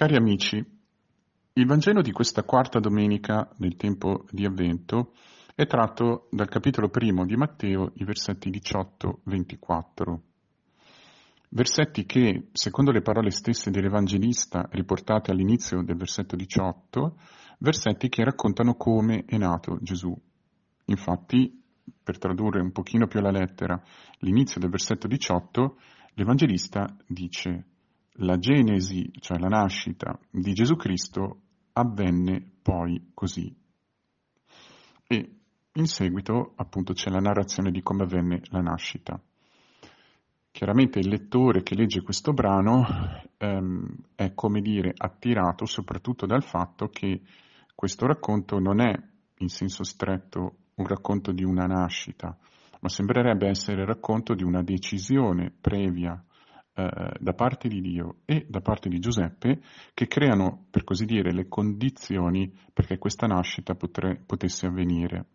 Cari amici, il Vangelo di questa quarta domenica del tempo di Avvento è tratto dal capitolo primo di Matteo, i versetti 18-24. Versetti che, secondo le parole stesse dell'Evangelista riportate all'inizio del versetto 18, versetti che raccontano come è nato Gesù. Infatti, per tradurre un pochino più alla lettera l'inizio del versetto 18, l'Evangelista dice la genesi, cioè la nascita di Gesù Cristo, avvenne poi così. E in seguito appunto c'è la narrazione di come avvenne la nascita. Chiaramente il lettore che legge questo brano ehm, è come dire attirato soprattutto dal fatto che questo racconto non è in senso stretto un racconto di una nascita, ma sembrerebbe essere il racconto di una decisione previa eh, da parte di Dio e da parte di Giuseppe che creano, per così dire, le condizioni perché questa nascita potre, potesse avvenire.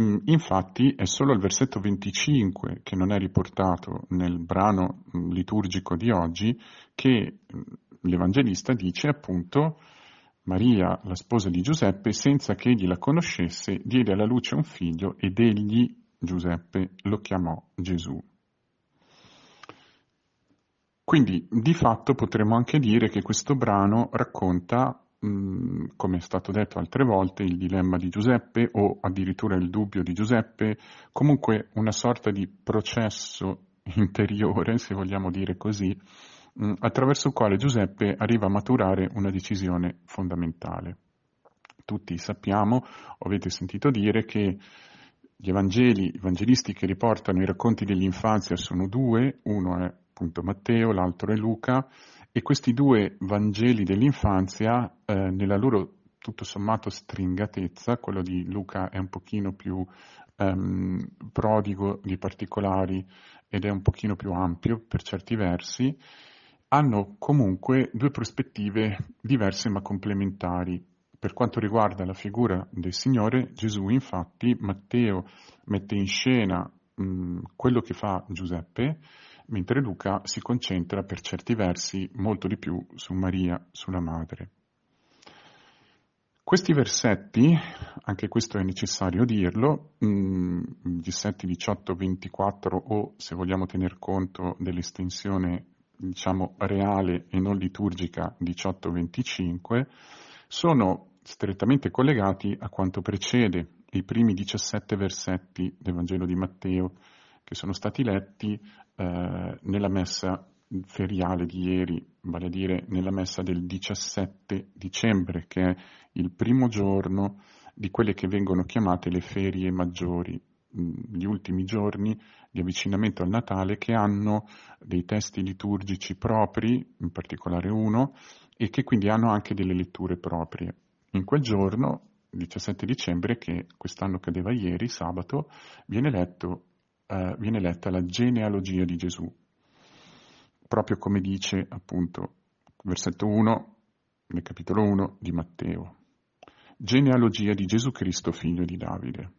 Mm, infatti è solo il versetto 25 che non è riportato nel brano mm, liturgico di oggi che mm, l'Evangelista dice appunto Maria, la sposa di Giuseppe, senza che egli la conoscesse, diede alla luce un figlio ed egli, Giuseppe, lo chiamò Gesù. Quindi di fatto potremmo anche dire che questo brano racconta, mh, come è stato detto altre volte, il dilemma di Giuseppe o addirittura il dubbio di Giuseppe, comunque una sorta di processo interiore, se vogliamo dire così, mh, attraverso il quale Giuseppe arriva a maturare una decisione fondamentale. Tutti sappiamo, avete sentito dire, che gli Evangeli, evangelisti che riportano i racconti dell'infanzia sono due, uno è appunto Matteo, l'altro è Luca, e questi due Vangeli dell'infanzia, eh, nella loro tutto sommato stringatezza, quello di Luca è un pochino più ehm, prodigo di particolari ed è un pochino più ampio per certi versi, hanno comunque due prospettive diverse ma complementari. Per quanto riguarda la figura del Signore Gesù, infatti, Matteo mette in scena mh, quello che fa Giuseppe, mentre Luca si concentra per certi versi molto di più su Maria, sulla madre. Questi versetti, anche questo è necessario dirlo, mm, gli versetti 18-24 o se vogliamo tener conto dell'estensione diciamo reale e non liturgica 18-25, sono strettamente collegati a quanto precede i primi 17 versetti del Vangelo di Matteo, che sono stati letti eh, nella messa feriale di ieri, vale a dire nella messa del 17 dicembre, che è il primo giorno di quelle che vengono chiamate le ferie maggiori, mm, gli ultimi giorni di avvicinamento al Natale che hanno dei testi liturgici propri, in particolare uno, e che quindi hanno anche delle letture proprie. In quel giorno, 17 dicembre, che quest'anno cadeva ieri, sabato, viene letto eh, viene letta la genealogia di Gesù, proprio come dice appunto versetto 1 nel capitolo 1 di Matteo. Genealogia di Gesù Cristo, figlio di Davide.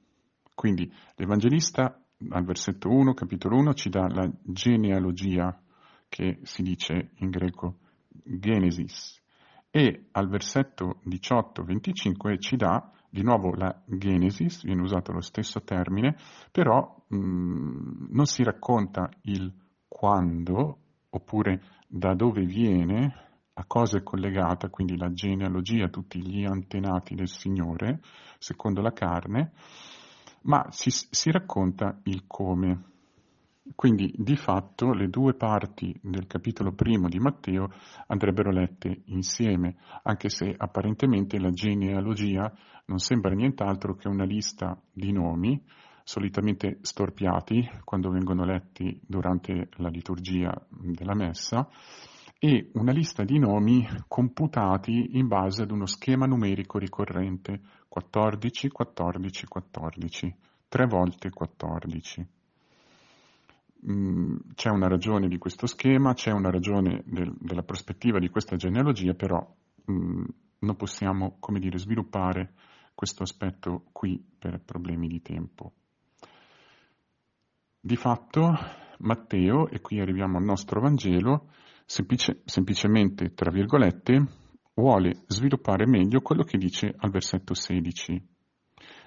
Quindi l'Evangelista al versetto 1, capitolo 1, ci dà la genealogia che si dice in greco Genesis e al versetto 18-25 ci dà di nuovo la Genesis, viene usato lo stesso termine, però mh, non si racconta il quando oppure da dove viene, a cosa è collegata, quindi la genealogia, tutti gli antenati del Signore, secondo la carne, ma si, si racconta il come. Quindi di fatto le due parti del capitolo primo di Matteo andrebbero lette insieme, anche se apparentemente la genealogia non sembra nient'altro che una lista di nomi, solitamente storpiati quando vengono letti durante la liturgia della messa, e una lista di nomi computati in base ad uno schema numerico ricorrente 14, 14, 14, tre volte 14. Mm, c'è una ragione di questo schema, c'è una ragione del, della prospettiva di questa genealogia, però mh, mm, non possiamo, come dire, sviluppare questo aspetto qui per problemi di tempo. Di fatto Matteo, e qui arriviamo al nostro Vangelo, semplice, semplicemente, tra virgolette, vuole sviluppare meglio quello che dice al versetto 16.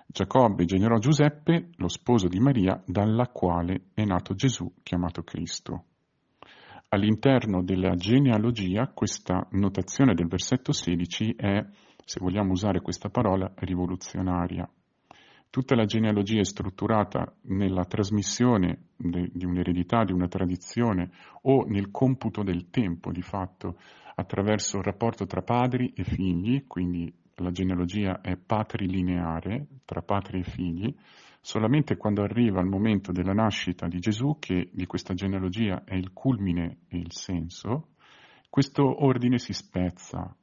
Giacobbe generò Giuseppe, lo sposo di Maria, dalla quale è nato Gesù, chiamato Cristo. All'interno della genealogia questa notazione del versetto 16 è, se vogliamo usare questa parola, rivoluzionaria. Tutta la genealogia è strutturata nella trasmissione de, di un'eredità, di una tradizione o nel computo del tempo, di fatto, attraverso il rapporto tra padri e figli, quindi la genealogia è patrilineare tra padri e figli, solamente quando arriva il momento della nascita di Gesù, che di questa genealogia è il culmine e il senso, questo ordine si spezza,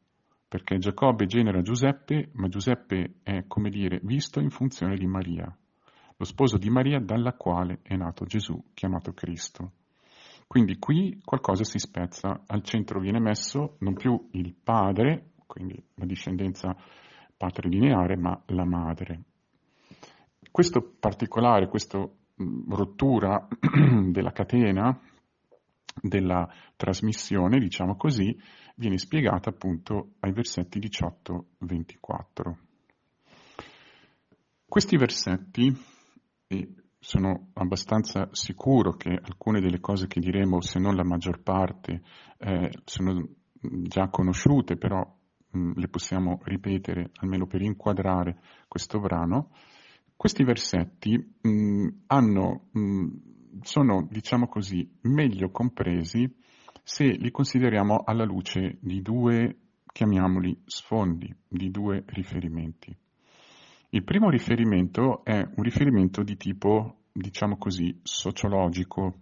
perché Giacobbe genera Giuseppe, ma Giuseppe è, come dire, visto in funzione di Maria, lo sposo di Maria dalla quale è nato Gesù, chiamato Cristo. Quindi qui qualcosa si spezza, al centro viene messo non più il padre, quindi la discendenza patrilineare, ma la madre. Questo particolare, questa rottura della catena, della trasmissione, diciamo così, viene spiegata appunto ai versetti 18-24. Questi versetti, e sono abbastanza sicuro che alcune delle cose che diremo, se non la maggior parte, eh, sono già conosciute, però Mm, le possiamo ripetere almeno per inquadrare questo brano, questi versetti mh, mm, hanno, mh, mm, sono, diciamo così, meglio compresi se li consideriamo alla luce di due, chiamiamoli sfondi, di due riferimenti. Il primo riferimento è un riferimento di tipo, diciamo così, sociologico.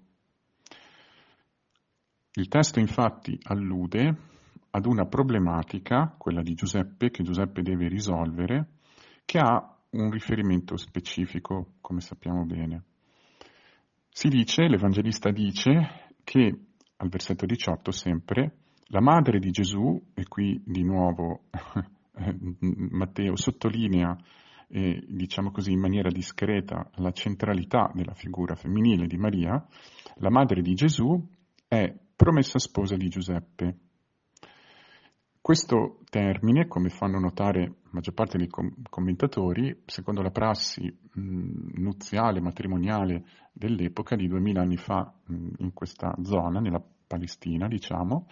Il testo infatti allude ad una problematica, quella di Giuseppe, che Giuseppe deve risolvere, che ha un riferimento specifico, come sappiamo bene. Si dice, l'Evangelista dice, che al versetto 18 sempre, la madre di Gesù, e qui di nuovo Matteo sottolinea, eh, diciamo così in maniera discreta, la centralità della figura femminile di Maria, la madre di Gesù è promessa sposa di Giuseppe. Questo termine, come fanno notare la maggior parte dei commentatori, secondo la prassi mh, nuziale, matrimoniale dell'epoca, di duemila anni fa mh, in questa zona, nella Palestina, diciamo,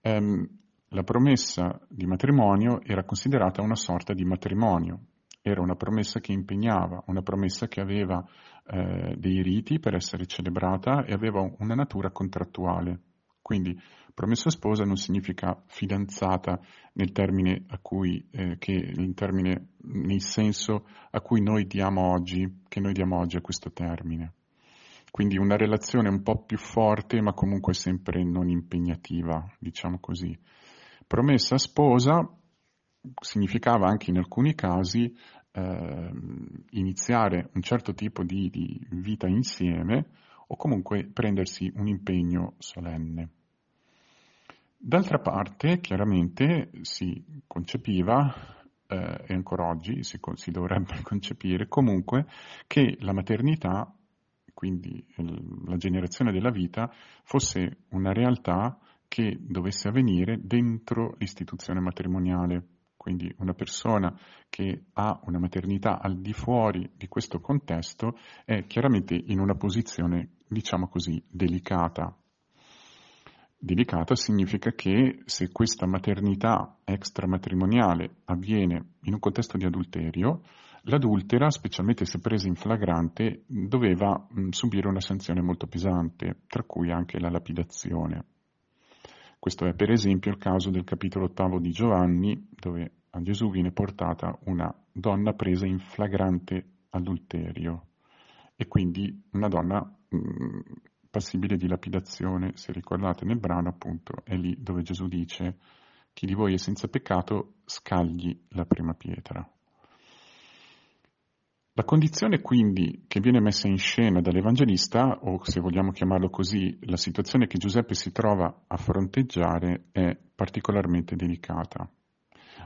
ehm, la promessa di matrimonio era considerata una sorta di matrimonio, era una promessa che impegnava, una promessa che aveva eh, dei riti per essere celebrata e aveva una natura contrattuale. Quindi promessa sposa non significa fidanzata nel termine cui, eh, termine, nel senso a cui noi diamo oggi, che noi diamo oggi a questo termine. Quindi una relazione un po' più forte, ma comunque sempre non impegnativa, diciamo così. Promessa sposa significava anche in alcuni casi eh, iniziare un certo tipo di, di vita insieme o comunque prendersi un impegno solenne. D'altra parte, chiaramente si concepiva, eh, e ancora oggi si, si, dovrebbe concepire comunque, che la maternità, quindi la generazione della vita, fosse una realtà che dovesse avvenire dentro l'istituzione matrimoniale. Quindi una persona che ha una maternità al di fuori di questo contesto è chiaramente in una posizione, diciamo così, delicata Delicata significa che se questa maternità extramatrimoniale avviene in un contesto di adulterio, l'adultera, specialmente se presa in flagrante, doveva mh, subire una sanzione molto pesante, tra cui anche la lapidazione. Questo è per esempio il caso del capitolo ottavo di Giovanni, dove a Gesù viene portata una donna presa in flagrante adulterio e quindi una donna mh, passibile di lapidazione, se ricordate nel brano appunto è lì dove Gesù dice chi di voi è senza peccato scagli la prima pietra. La condizione quindi che viene messa in scena dall'Evangelista, o se vogliamo chiamarlo così, la situazione che Giuseppe si trova a fronteggiare è particolarmente delicata.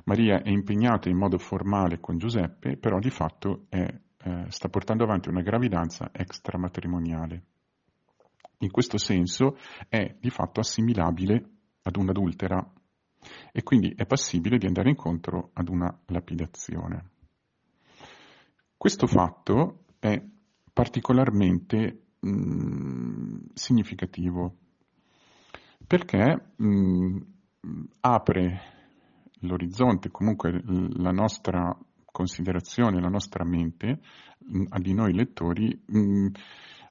Maria è impegnata in modo formale con Giuseppe, però di fatto è, eh, sta portando avanti una gravidanza extramatrimoniale. In questo senso è di fatto assimilabile ad un'adultera e quindi è passibile di andare incontro ad una lapidazione. Questo fatto è particolarmente mh, mm, significativo perché mh, mm, apre l'orizzonte, comunque la nostra considerazione, la nostra mente, mh, di noi lettori,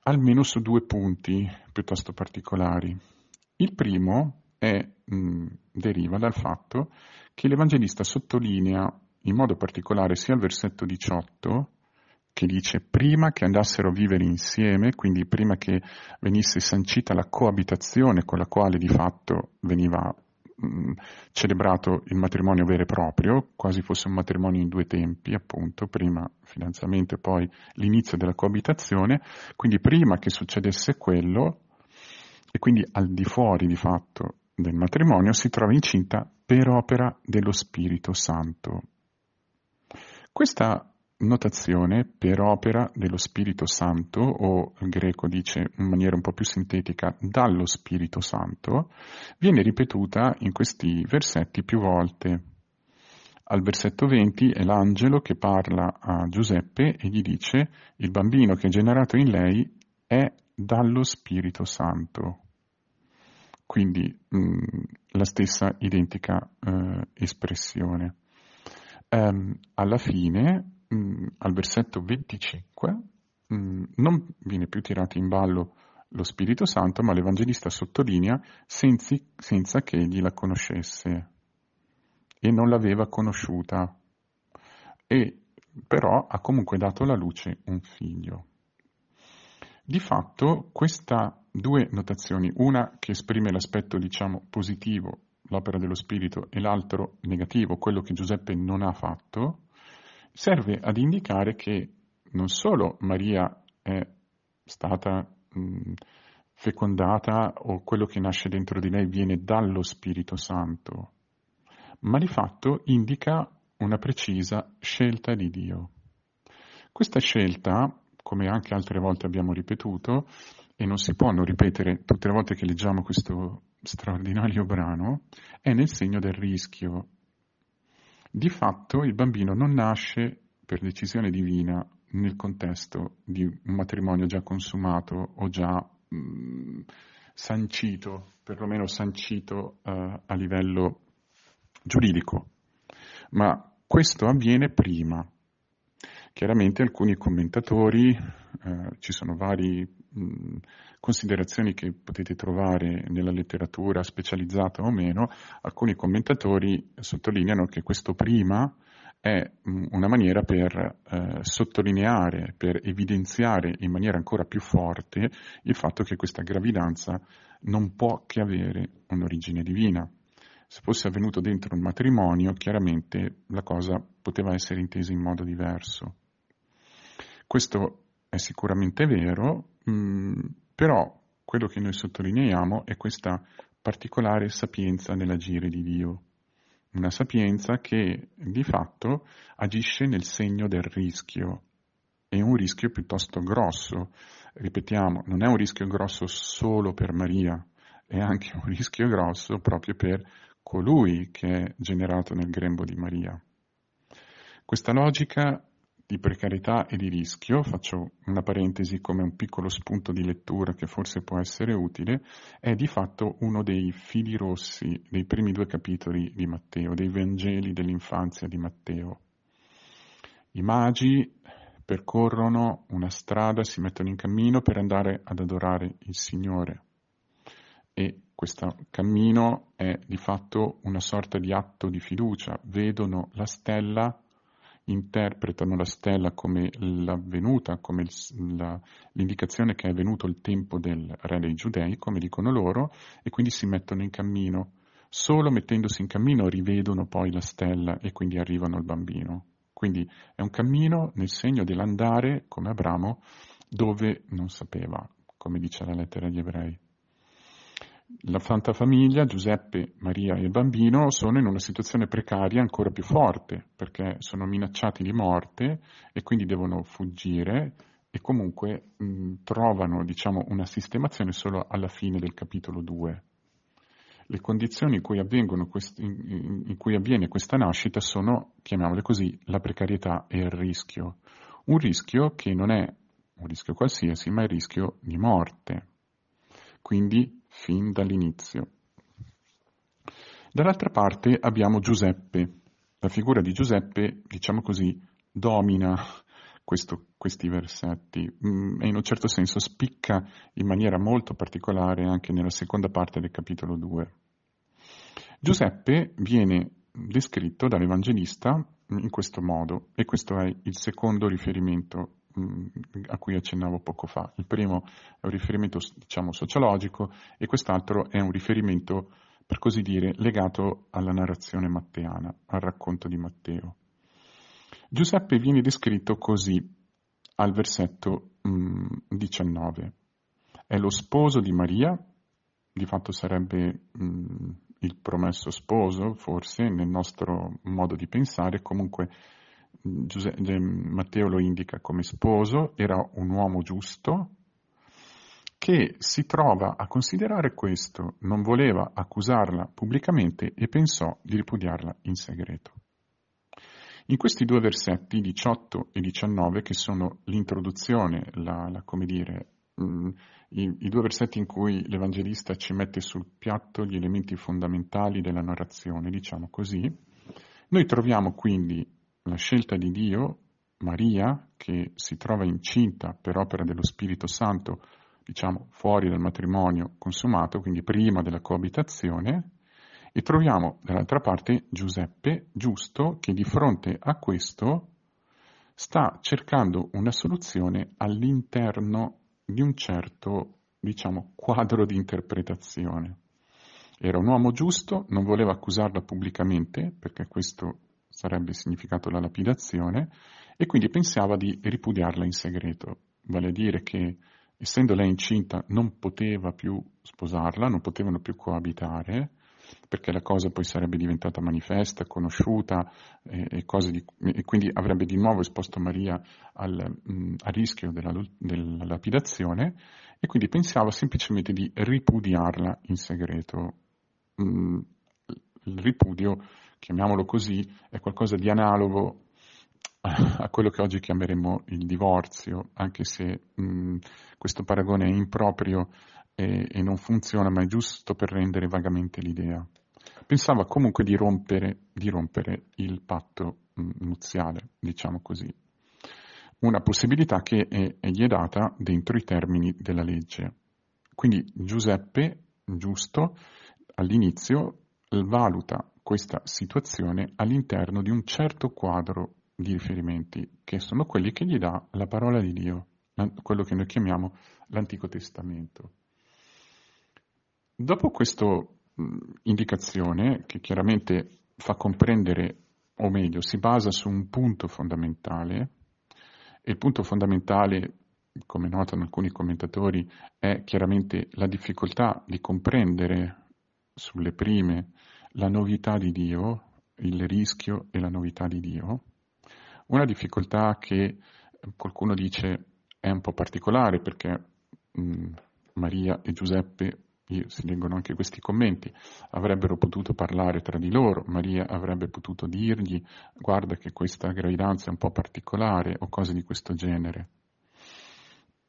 almeno su due punti piuttosto particolari. Il primo è, mh, deriva dal fatto che l'Evangelista sottolinea in modo particolare sia il versetto 18 che dice prima che andassero a vivere insieme, quindi prima che venisse sancita la coabitazione con la quale di fatto veniva mh, celebrato il matrimonio vero e proprio, quasi fosse un matrimonio in due tempi, appunto, prima fidanzamento e poi l'inizio della coabitazione, quindi prima che succedesse quello, e quindi al di fuori di fatto del matrimonio, si trova incinta per opera dello Spirito Santo. Questa notazione per opera dello Spirito Santo, o il greco dice in maniera un po' più sintetica dallo Spirito Santo, viene ripetuta in questi versetti più volte. Al versetto 20 è l'angelo che parla a Giuseppe e gli dice il bambino che è generato in lei è dallo Spirito Santo. Quindi mh, mm, la stessa identica eh, espressione. Um, alla fine mh, mm, al versetto 25 mh, mm, non viene più tirato in ballo lo Spirito Santo, ma l'Evangelista sottolinea senza, senza che egli la conoscesse e non l'aveva conosciuta, e però ha comunque dato alla luce un figlio. Di fatto queste due notazioni, una che esprime l'aspetto diciamo positivo, l'opera dello Spirito, e l'altro negativo, quello che Giuseppe non ha fatto, serve ad indicare che non solo Maria è stata mh, fecondata o quello che nasce dentro di lei viene dallo Spirito Santo, ma di fatto indica una precisa scelta di Dio. Questa scelta, come anche altre volte abbiamo ripetuto, e non si può non ripetere tutte le volte che leggiamo questo straordinario brano, è nel segno del rischio, di fatto il bambino non nasce per decisione divina nel contesto di un matrimonio già consumato o già mh, sancito, perlomeno sancito uh, a livello giuridico, ma questo avviene prima. Chiaramente alcuni commentatori, uh, ci sono considerazioni che potete trovare nella letteratura specializzata o meno, alcuni commentatori sottolineano che questo prima è una maniera per eh, sottolineare, per evidenziare in maniera ancora più forte il fatto che questa gravidanza non può che avere un'origine divina. Se fosse avvenuto dentro un matrimonio, chiaramente la cosa poteva essere intesa in modo diverso. Questo è sicuramente vero, mh, mm, però quello che noi sottolineiamo è questa particolare sapienza nell'agire di Dio, una sapienza che di fatto agisce nel segno del rischio, è un rischio piuttosto grosso, ripetiamo, non è un rischio grosso solo per Maria, è anche un rischio grosso proprio per colui che è generato nel grembo di Maria. Questa logica di precarietà e di rischio, faccio una parentesi come un piccolo spunto di lettura che forse può essere utile, è di fatto uno dei fili rossi dei primi due capitoli di Matteo, dei Vangeli dell'infanzia di Matteo. I magi percorrono una strada, si mettono in cammino per andare ad adorare il Signore e questo cammino è di fatto una sorta di atto di fiducia, vedono la stella interpretano la stella come l'avvenuta, come il, la, l'indicazione che è venuto il tempo del re dei giudei, come dicono loro, e quindi si mettono in cammino. Solo mettendosi in cammino rivedono poi la stella e quindi arrivano al bambino. Quindi è un cammino nel segno dell'andare, come Abramo, dove non sapeva, come dice la lettera agli ebrei. La Santa Famiglia, Giuseppe, Maria e il bambino sono in una situazione precaria ancora più forte perché sono minacciati di morte e quindi devono fuggire e comunque mh, trovano diciamo, una sistemazione solo alla fine del capitolo 2. Le condizioni in cui, questi, in, in cui avviene questa nascita sono, chiamiamole così, la precarietà e il rischio. Un rischio che non è un rischio qualsiasi, ma il rischio di morte. Quindi fin dall'inizio. Dall'altra parte abbiamo Giuseppe. La figura di Giuseppe, diciamo così, domina questo, questi versetti mm, e in un certo senso spicca in maniera molto particolare anche nella seconda parte del capitolo 2. Giuseppe viene descritto dall'Evangelista in questo modo e questo è il secondo riferimento a cui accennavo poco fa. Il primo è un riferimento diciamo sociologico e quest'altro è un riferimento per così dire legato alla narrazione matteana, al racconto di Matteo. Giuseppe viene descritto così al versetto mm, 19. È lo sposo di Maria, di fatto sarebbe mm, il promesso sposo, forse, nel nostro modo di pensare, comunque Giuseppe, Matteo lo indica come sposo, era un uomo giusto che si trova a considerare questo, non voleva accusarla pubblicamente e pensò di ripudiarla in segreto. In questi due versetti, 18 e 19, che sono l'introduzione, la, la, come dire, mh, mm, i, i, due versetti in cui l'Evangelista ci mette sul piatto gli elementi fondamentali della narrazione, diciamo così, noi troviamo quindi la scelta di Dio, Maria, che si trova incinta per opera dello Spirito Santo, diciamo fuori dal matrimonio consumato, quindi prima della coabitazione, e troviamo dall'altra parte Giuseppe giusto che di fronte a questo sta cercando una soluzione all'interno di un certo, diciamo, quadro di interpretazione. Era un uomo giusto, non voleva accusarla pubblicamente, perché questo sarebbe significato la lapidazione, e quindi pensava di ripudiarla in segreto, vale a dire che essendo lei incinta non poteva più sposarla, non potevano più coabitare, perché la cosa poi sarebbe diventata manifesta, conosciuta e, e, di, e quindi avrebbe di nuovo esposto Maria al, mh, al rischio della, della, lapidazione e quindi pensava semplicemente di ripudiarla in segreto. Mh, il ripudio, chiamiamolo così, è qualcosa di analogo a quello che oggi chiameremo il divorzio, anche se mh, questo paragone è improprio e, e non funziona, ma è giusto per rendere vagamente l'idea. Pensava comunque di rompere, di rompere il patto mm, nuziale, diciamo così. Una possibilità che è, è gli è data dentro i termini della legge. Quindi Giuseppe, giusto, all'inizio valuta questa situazione all'interno di un certo quadro di riferimenti, che sono quelli che gli dà la parola di Dio, quello che noi chiamiamo l'Antico Testamento. Dopo questa indicazione, che chiaramente fa comprendere, o meglio, si basa su un punto fondamentale, e il punto fondamentale, come notano alcuni commentatori, è chiaramente la difficoltà di comprendere sulle prime la novità di Dio, il rischio e la novità di Dio. Una difficoltà che qualcuno dice è un po' particolare perché mh, Maria e Giuseppe si leggono anche questi commenti, avrebbero potuto parlare tra di loro, Maria avrebbe potuto dirgli guarda che questa gravidanza è un po' particolare o cose di questo genere.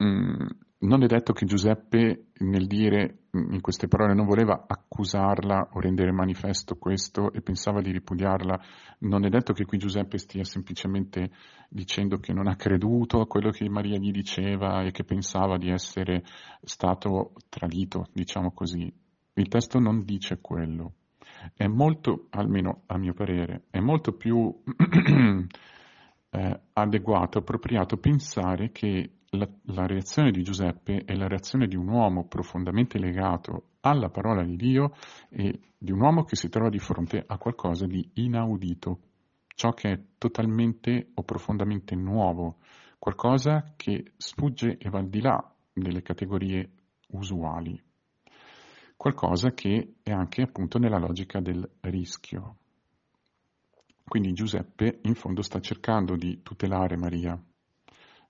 Mm, non è detto che Giuseppe nel dire in queste parole non voleva accusarla o rendere manifesto questo e pensava di ripudiarla, non è detto che qui Giuseppe stia semplicemente dicendo che non ha creduto a quello che Maria gli diceva e che pensava di essere stato tradito, diciamo così. Il testo non dice quello. È molto, almeno a mio parere, è molto più eh, adeguato, appropriato pensare che la, la, reazione di Giuseppe è la reazione di un uomo profondamente legato alla parola di Dio e di un uomo che si trova di fronte a qualcosa di inaudito, ciò che è totalmente o profondamente nuovo, qualcosa che sfugge e va al di là delle categorie usuali, qualcosa che è anche appunto nella logica del rischio. Quindi Giuseppe in fondo sta cercando di tutelare Maria,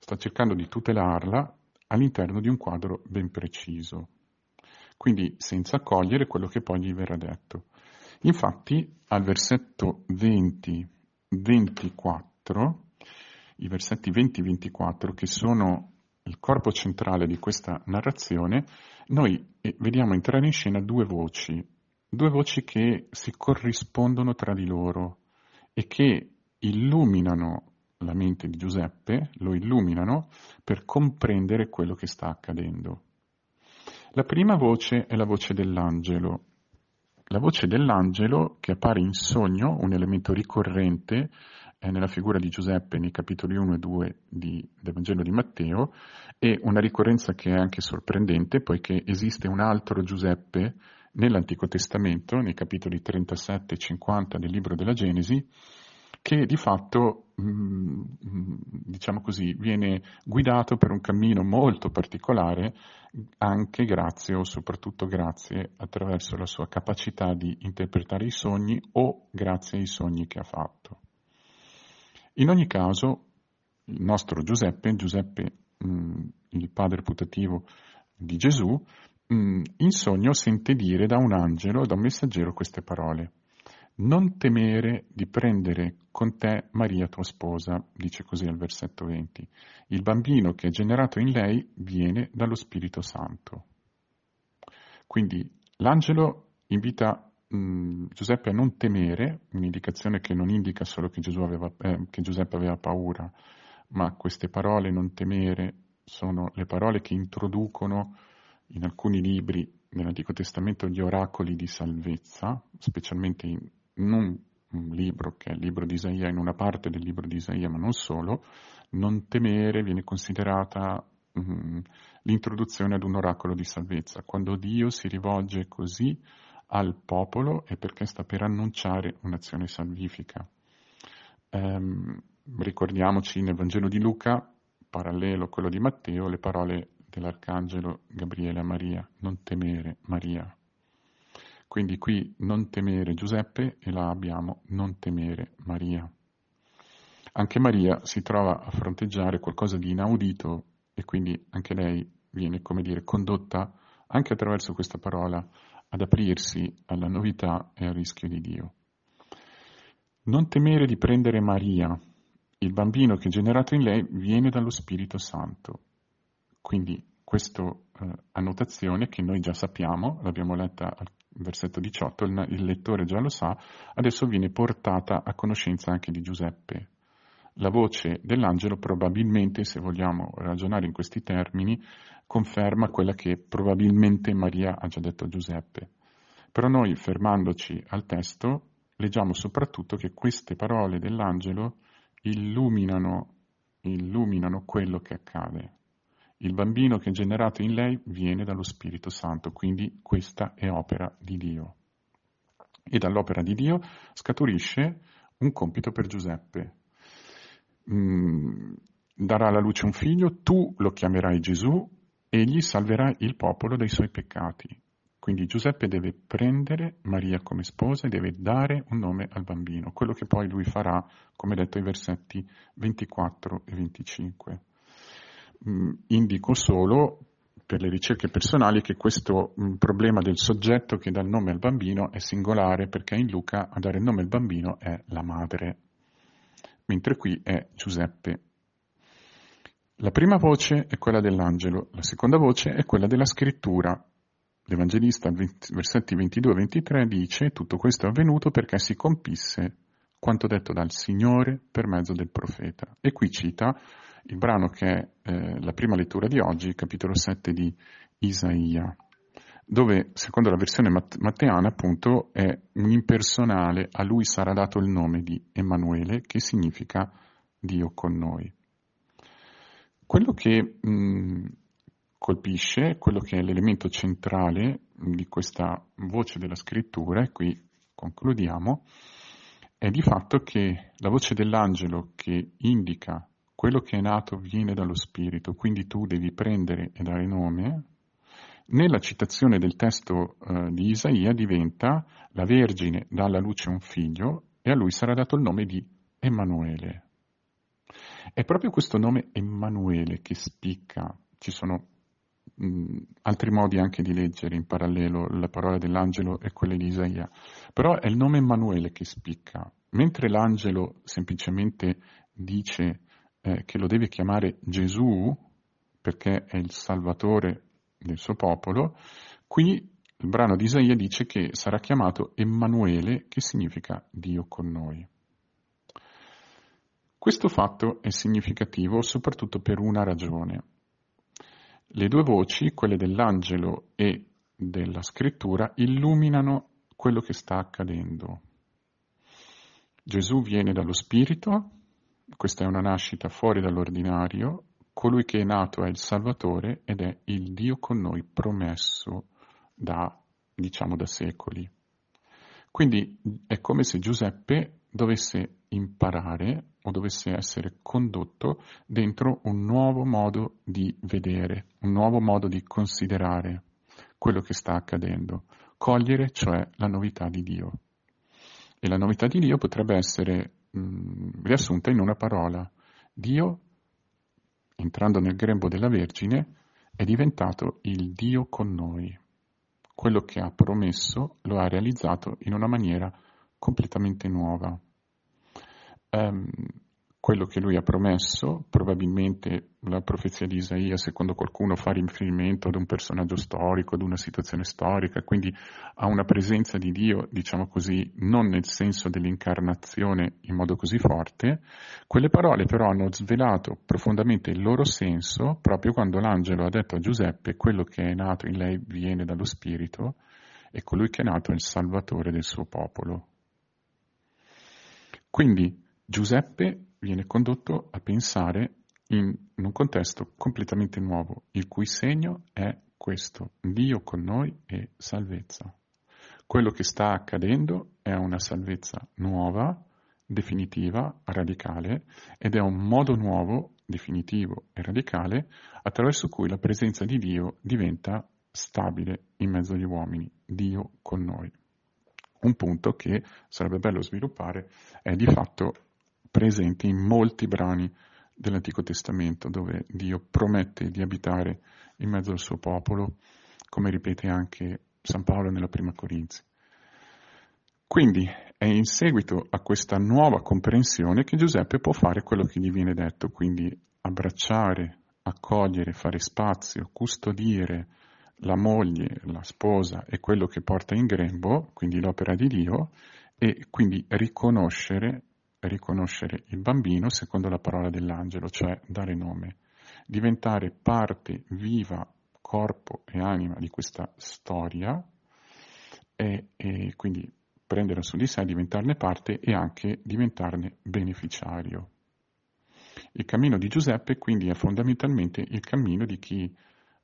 sta cercando di tutelarla all'interno di un quadro ben preciso, quindi senza accogliere quello che poi gli verrà detto. Infatti al versetto 20-24, i versetti 20-24 che sono il corpo centrale di questa narrazione, noi eh, vediamo entrare in scena due voci, due voci che si corrispondono tra di loro e che illuminano la mente di Giuseppe, lo illuminano per comprendere quello che sta accadendo. La prima voce è la voce dell'angelo. La voce dell'angelo che appare in sogno, un elemento ricorrente eh, nella figura di Giuseppe nei capitoli 1 e 2 di, del Vangelo di Matteo, e una ricorrenza che è anche sorprendente, poiché esiste un altro Giuseppe nell'Antico Testamento, nei capitoli 37 e 50 del libro della Genesi, che di fatto, mm, diciamo così, viene guidato per un cammino molto particolare, anche grazie o soprattutto grazie attraverso la sua capacità di interpretare i sogni o grazie ai sogni che ha fatto. In ogni caso, il nostro Giuseppe, Giuseppe mm, il padre putativo di Gesù, mm, in sogno sente dire da un angelo, da un messaggero queste parole. Non temere di prendere con te Maria tua sposa, dice così al versetto 20. Il bambino che è generato in lei viene dallo Spirito Santo. Quindi l'angelo invita mh, mm, Giuseppe a non temere, un'indicazione che non indica solo che, aveva, eh, che Giuseppe aveva paura, ma queste parole non temere sono le parole che introducono in alcuni libri nell'Antico Testamento gli oracoli di salvezza, specialmente in, un, un libro che è il libro di Isaia, in una parte del libro di Isaia, ma non solo, non temere viene considerata um, l'introduzione ad un oracolo di salvezza. Quando Dio si rivolge così al popolo è perché sta per annunciare un'azione salvifica. Um, ricordiamoci nel Vangelo di Luca, parallelo a quello di Matteo, le parole dell'Arcangelo Gabriele a Maria, non temere Maria. Quindi qui non temere Giuseppe e là abbiamo non temere Maria. Anche Maria si trova a fronteggiare qualcosa di inaudito e quindi anche lei viene, come dire, condotta anche attraverso questa parola ad aprirsi alla novità e al rischio di Dio. Non temere di prendere Maria, il bambino che è generato in lei viene dallo Spirito Santo. Quindi questa eh, annotazione che noi già sappiamo, l'abbiamo letta al versetto 18, il, il lettore già lo sa, adesso viene portata a conoscenza anche di Giuseppe. La voce dell'angelo probabilmente, se vogliamo ragionare in questi termini, conferma quella che probabilmente Maria ha già detto a Giuseppe. Però noi, fermandoci al testo, leggiamo soprattutto che queste parole dell'angelo illuminano, illuminano quello che accade. Il bambino che è generato in lei viene dallo Spirito Santo, quindi questa è opera di Dio. E dall'opera di Dio scaturisce un compito per Giuseppe. Mm, darà alla luce un figlio, tu lo chiamerai Gesù, egli salverà il popolo dai suoi peccati. Quindi Giuseppe deve prendere Maria come sposa e deve dare un nome al bambino, quello che poi lui farà, come detto ai versetti 24 e 25. Mm, indico solo per le ricerche personali che questo mm, problema del soggetto che dà il nome al bambino è singolare perché in Luca a dare il nome al bambino è la madre, mentre qui è Giuseppe la prima voce è quella dell'angelo, la seconda voce è quella della scrittura. L'Evangelista, versetti 22 e 23, dice tutto questo è avvenuto perché si compisse quanto detto dal Signore per mezzo del profeta. E qui cita il brano che è eh, la prima lettura di oggi, capitolo 7 di Isaia, dove, secondo la versione matteana, appunto, è un impersonale, a lui sarà dato il nome di Emanuele, che significa Dio con noi. Quello che mh, colpisce, quello che è l'elemento centrale di questa voce della scrittura, e qui concludiamo, è di fatto che la voce dell'angelo che indica quello che è nato viene dallo Spirito, quindi tu devi prendere e dare nome, nella citazione del testo eh, di Isaia diventa la Vergine dà alla luce un figlio e a lui sarà dato il nome di Emanuele. È proprio questo nome Emanuele che spicca, ci sono mh, altri modi anche di leggere in parallelo la parola dell'angelo e quelle di Isaia, però è il nome Emanuele che spicca, mentre l'angelo semplicemente dice eh, che lo deve chiamare Gesù perché è il salvatore del suo popolo, qui il brano di Isaia dice che sarà chiamato Emanuele, che significa Dio con noi. Questo fatto è significativo soprattutto per una ragione. Le due voci, quelle dell'angelo e della scrittura, illuminano quello che sta accadendo. Gesù viene dallo Spirito, questa è una nascita fuori dall'ordinario, colui che è nato è il Salvatore ed è il Dio con noi promesso da, diciamo, da secoli. Quindi è come se Giuseppe dovesse imparare o dovesse essere condotto dentro un nuovo modo di vedere, un nuovo modo di considerare quello che sta accadendo, cogliere cioè la novità di Dio. E la novità di Dio potrebbe essere mh, riassunta in una parola. Dio, entrando nel grembo della Vergine, è diventato il Dio con noi. Quello che ha promesso lo ha realizzato in una maniera completamente nuova um, quello che lui ha promesso, probabilmente la profezia di Isaia, secondo qualcuno, fa riferimento ad un personaggio storico, ad una situazione storica, quindi a una presenza di Dio, diciamo così, non nel senso dell'incarnazione in modo così forte, quelle parole però hanno svelato profondamente il loro senso proprio quando l'angelo ha detto a Giuseppe quello che è nato in lei viene dallo Spirito e colui che è nato è il Salvatore del suo popolo. Quindi Giuseppe viene condotto a pensare in un contesto completamente nuovo, il cui segno è questo, Dio con noi e salvezza. Quello che sta accadendo è una salvezza nuova, definitiva, radicale, ed è un modo nuovo, definitivo e radicale, attraverso cui la presenza di Dio diventa stabile in mezzo agli uomini, Dio con noi. Un punto che sarebbe bello sviluppare è di fatto presenti in molti brani dell'Antico Testamento dove Dio promette di abitare in mezzo al suo popolo, come ripete anche San Paolo nella prima Corinzi. Quindi è in seguito a questa nuova comprensione che Giuseppe può fare quello che gli viene detto, quindi abbracciare, accogliere, fare spazio, custodire la moglie, la sposa e quello che porta in grembo, quindi l'opera di Dio, e quindi riconoscere riconoscere il bambino secondo la parola dell'angelo, cioè dare nome, diventare parte viva, corpo e anima di questa storia e, e quindi prendere su di sé, diventarne parte e anche diventarne beneficiario. Il cammino di Giuseppe quindi è fondamentalmente il cammino di chi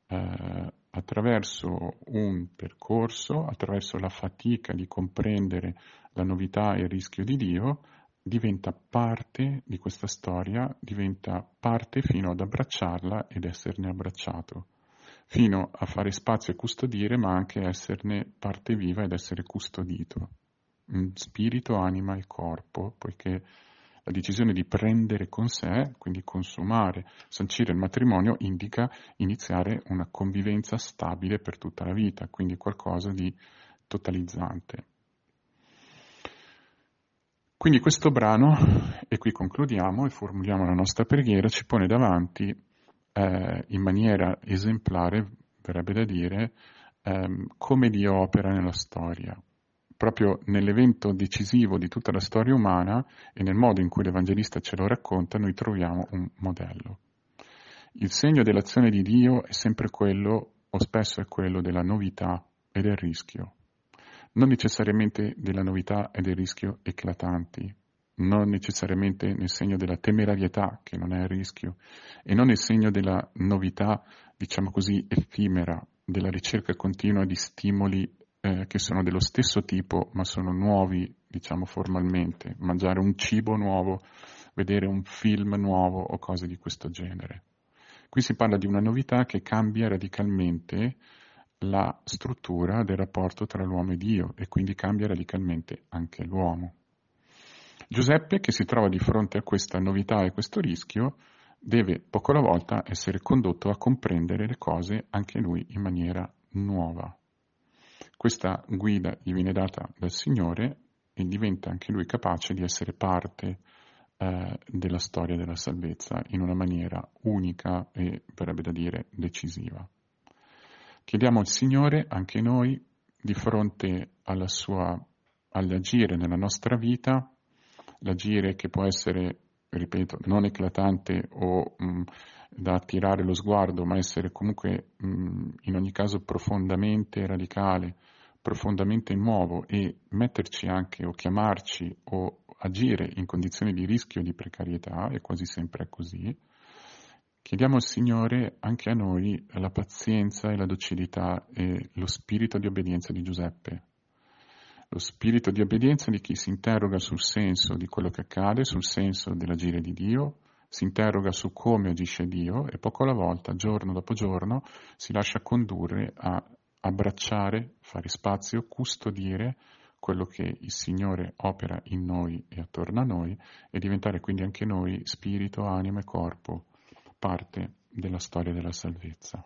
eh, attraverso un percorso, attraverso la fatica di comprendere la novità e il rischio di Dio, diventa parte di questa storia, diventa parte fino ad abbracciarla ed esserne abbracciato, fino a fare spazio e custodire, ma anche esserne parte viva ed essere custodito. Spirito, anima e corpo, poiché la decisione di prendere con sé, quindi consumare, sancire il matrimonio, indica iniziare una convivenza stabile per tutta la vita, quindi qualcosa di totalizzante. Quindi questo brano, e qui concludiamo e formuliamo la nostra preghiera, ci pone davanti eh, in maniera esemplare, verrebbe da dire, ehm, come Dio opera nella storia. Proprio nell'evento decisivo di tutta la storia umana e nel modo in cui l'Evangelista ce lo racconta, noi troviamo un modello. Il segno dell'azione di Dio è sempre quello, o spesso è quello, della novità e del rischio non necessariamente della novità e del rischio eclatanti, non necessariamente nel segno della temerarietà, che non è il rischio, e non nel segno della novità, diciamo così, effimera, della ricerca continua di stimoli eh, che sono dello stesso tipo, ma sono nuovi, diciamo formalmente, mangiare un cibo nuovo, vedere un film nuovo o cose di questo genere. Qui si parla di una novità che cambia radicalmente la struttura del rapporto tra l'uomo e Dio e quindi cambia radicalmente anche l'uomo. Giuseppe, che si trova di fronte a questa novità e questo rischio, deve poco alla volta essere condotto a comprendere le cose anche lui in maniera nuova. Questa guida gli viene data dal Signore e diventa anche lui capace di essere parte eh, della storia della salvezza in una maniera unica e, verrebbe da dire, decisiva. Chiediamo al Signore, anche noi, di fronte sua, all'agire nella nostra vita, l'agire che può essere, ripeto, non eclatante o mh, da attirare lo sguardo, ma essere comunque mh, in ogni caso profondamente radicale, profondamente nuovo e metterci anche o chiamarci o agire in condizioni di rischio di precarietà, e quasi sempre è così, chiediamo al Signore anche a noi la pazienza e la docilità e lo spirito di obbedienza di Giuseppe, lo spirito di obbedienza di chi si interroga sul senso di quello che accade, sul senso dell'agire di Dio, si interroga su come agisce Dio e poco alla volta, giorno dopo giorno, si lascia condurre a abbracciare, fare spazio, custodire quello che il Signore opera in noi e attorno a noi e diventare quindi anche noi spirito, anima e corpo, parte della storia della salvezza.